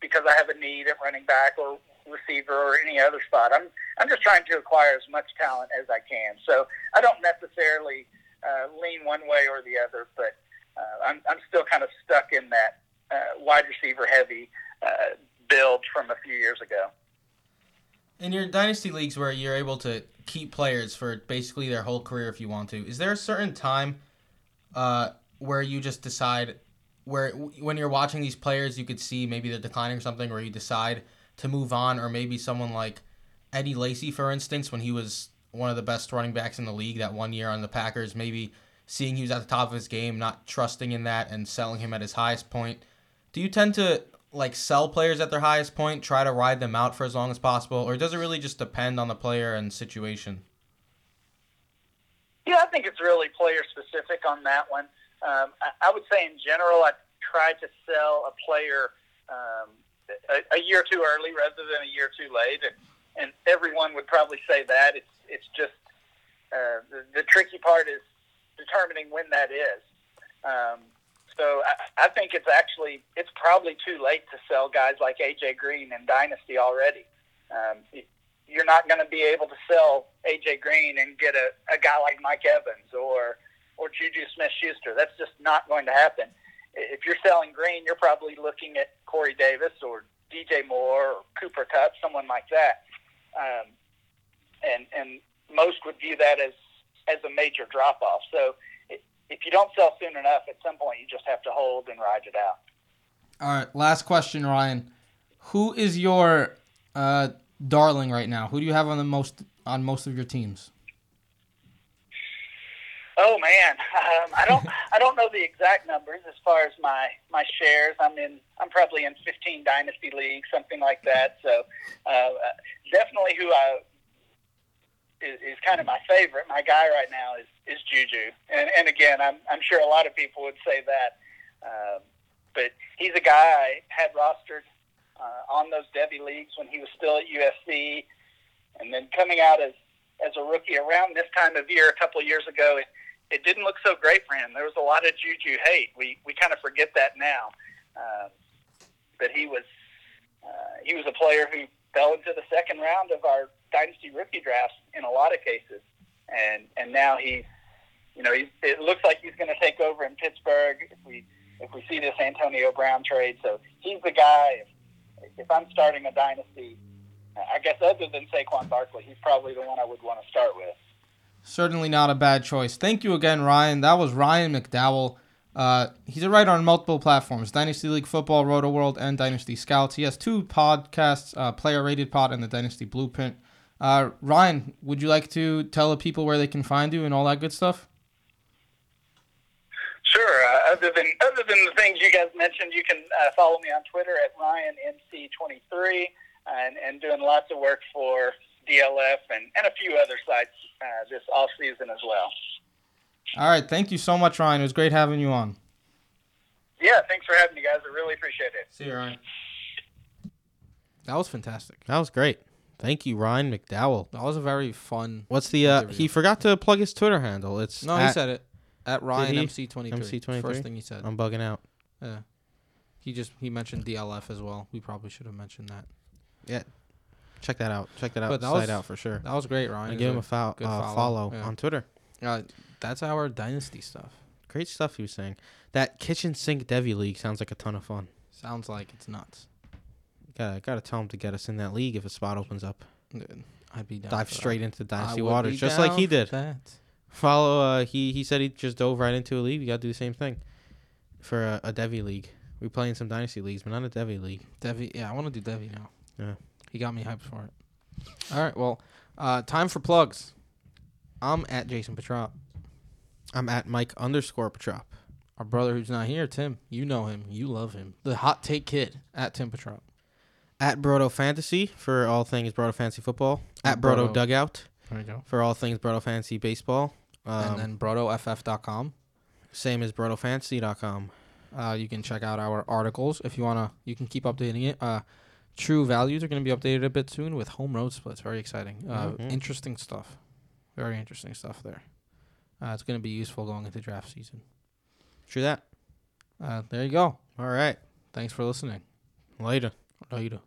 because I have a need at running back or receiver or any other spot. I'm I'm just trying to acquire as much talent as I can. So I don't necessarily uh, lean one way or the other, but uh, I'm I'm still kind of stuck in that uh, wide receiver heavy uh, build from a few years ago. In your dynasty leagues where you're able to keep players for basically their whole career if you want to, is there a certain time uh, where you just decide where when you're watching these players you could see maybe they're declining or something where you decide to move on or maybe someone like Eddie Lacy for instance when he was one of the best running backs in the league that one year on the Packers maybe seeing he was at the top of his game not trusting in that and selling him at his highest point do you tend to like sell players at their highest point, try to ride them out for as long as possible, or does it really just depend on the player and situation? Yeah, I think it's really player specific on that one. Um, I, I would say in general, I try to sell a player um, a, a year too early rather than a year too late, and, and everyone would probably say that. It's it's just uh, the, the tricky part is determining when that is. Um, so I, I think it's actually it's probably too late to sell guys like AJ Green and Dynasty already. Um, you're not going to be able to sell AJ Green and get a, a guy like Mike Evans or or Juju Smith-Schuster. That's just not going to happen. If you're selling Green, you're probably looking at Corey Davis or DJ Moore or Cooper Kupp, someone like that. Um, and and most would view that as as a major drop off. So if you don't sell soon enough, at some point you just have to hold and ride it out. All right, last question, Ryan. Who is your uh, darling right now? Who do you have on the most on most of your teams? Oh man, um, I don't I don't know the exact numbers as far as my my shares. I'm in I'm probably in 15 dynasty leagues, something like that. So uh, definitely who I is, is kind of my favorite. My guy right now is is Juju, and and again, I'm I'm sure a lot of people would say that, um, but he's a guy I had rostered uh, on those Devy leagues when he was still at USC, and then coming out as as a rookie around this time of year a couple of years ago. It, didn't look so great for him. There was a lot of Juju hate. We we kind of forget that now. Uh, but he was uh, he was a player who fell into the second round of our dynasty rookie drafts in a lot of cases, and and now he's, you know, he's, it looks like he's going to take over in Pittsburgh if we if we see this Antonio Brown trade. So he's the guy. If, if I'm starting a dynasty, I guess other than Saquon Barkley, he's probably the one I would want to start with. Certainly not a bad choice. Thank you again, Ryan. That was Ryan McDowell. Uh, he's a writer on multiple platforms Dynasty League Football, Roto World, and Dynasty Scouts. He has two podcasts uh, Player Rated Pod and the Dynasty Blueprint. Uh, Ryan, would you like to tell the people where they can find you and all that good stuff? Sure. Uh, other than other than the things you guys mentioned, you can uh, follow me on Twitter at RyanMC23 and, and doing lots of work for DLF and, and a few other sites uh, this off season as well. All right. Thank you so much, Ryan. It was great having you on. Yeah, thanks for having me, guys. I really appreciate it. See you, Ryan. That was fantastic. That was great. Thank you, Ryan McDowell. That was a very fun. What's the? Uh, Interview. he forgot to plug his Twitter handle. It's No, he said it at Ryan he? MC twenty three. MC23? First thing he said. I'm bugging out. yeah. He just he mentioned DLF as well. We probably should have mentioned that. Yeah, check that out. Check that out. But that was- out for sure. That was great, Ryan. And give him a fo- uh, follow, follow, yeah. on Twitter. Uh, that's our dynasty stuff. Great stuff he was saying. That kitchen sink Devy league sounds like a ton of fun. Sounds like it's nuts. Gotta gotta tell him to get us in that league if a spot opens up. Dude, I'd be down. Dive for that. straight into dynasty waters, just like he did. That. Follow. Uh, he he said he just dove right into a league. You gotta do the same thing for a, a Devy league. We play in some dynasty leagues, but not a Devy league. Devy, yeah, I want to do Devy now. Yeah. He got me hyped for it. All right, well, uh, time for plugs. I'm at Jason Petrop. I'm at Mike underscore Petrop. Our brother who's not here, Tim. You know him. You love him. The hot take kid at Tim Petrop. At Brodo Fantasy for all things Brodo Fantasy football. At Brodo Brodo. Dugout There you go. for all things Brodo Fantasy baseball. Um, and then brotoff.com. same as BrodoFantasy.com. Uh, you can check out our articles if you wanna. You can keep updating it. Uh, true values are going to be updated a bit soon with home road splits. Very exciting. Uh, Mhm. Interesting stuff. Very interesting stuff there. Uh, it's going to be useful going into draft season. True that. Uh, there you go. All right. Thanks for listening. Later. Later.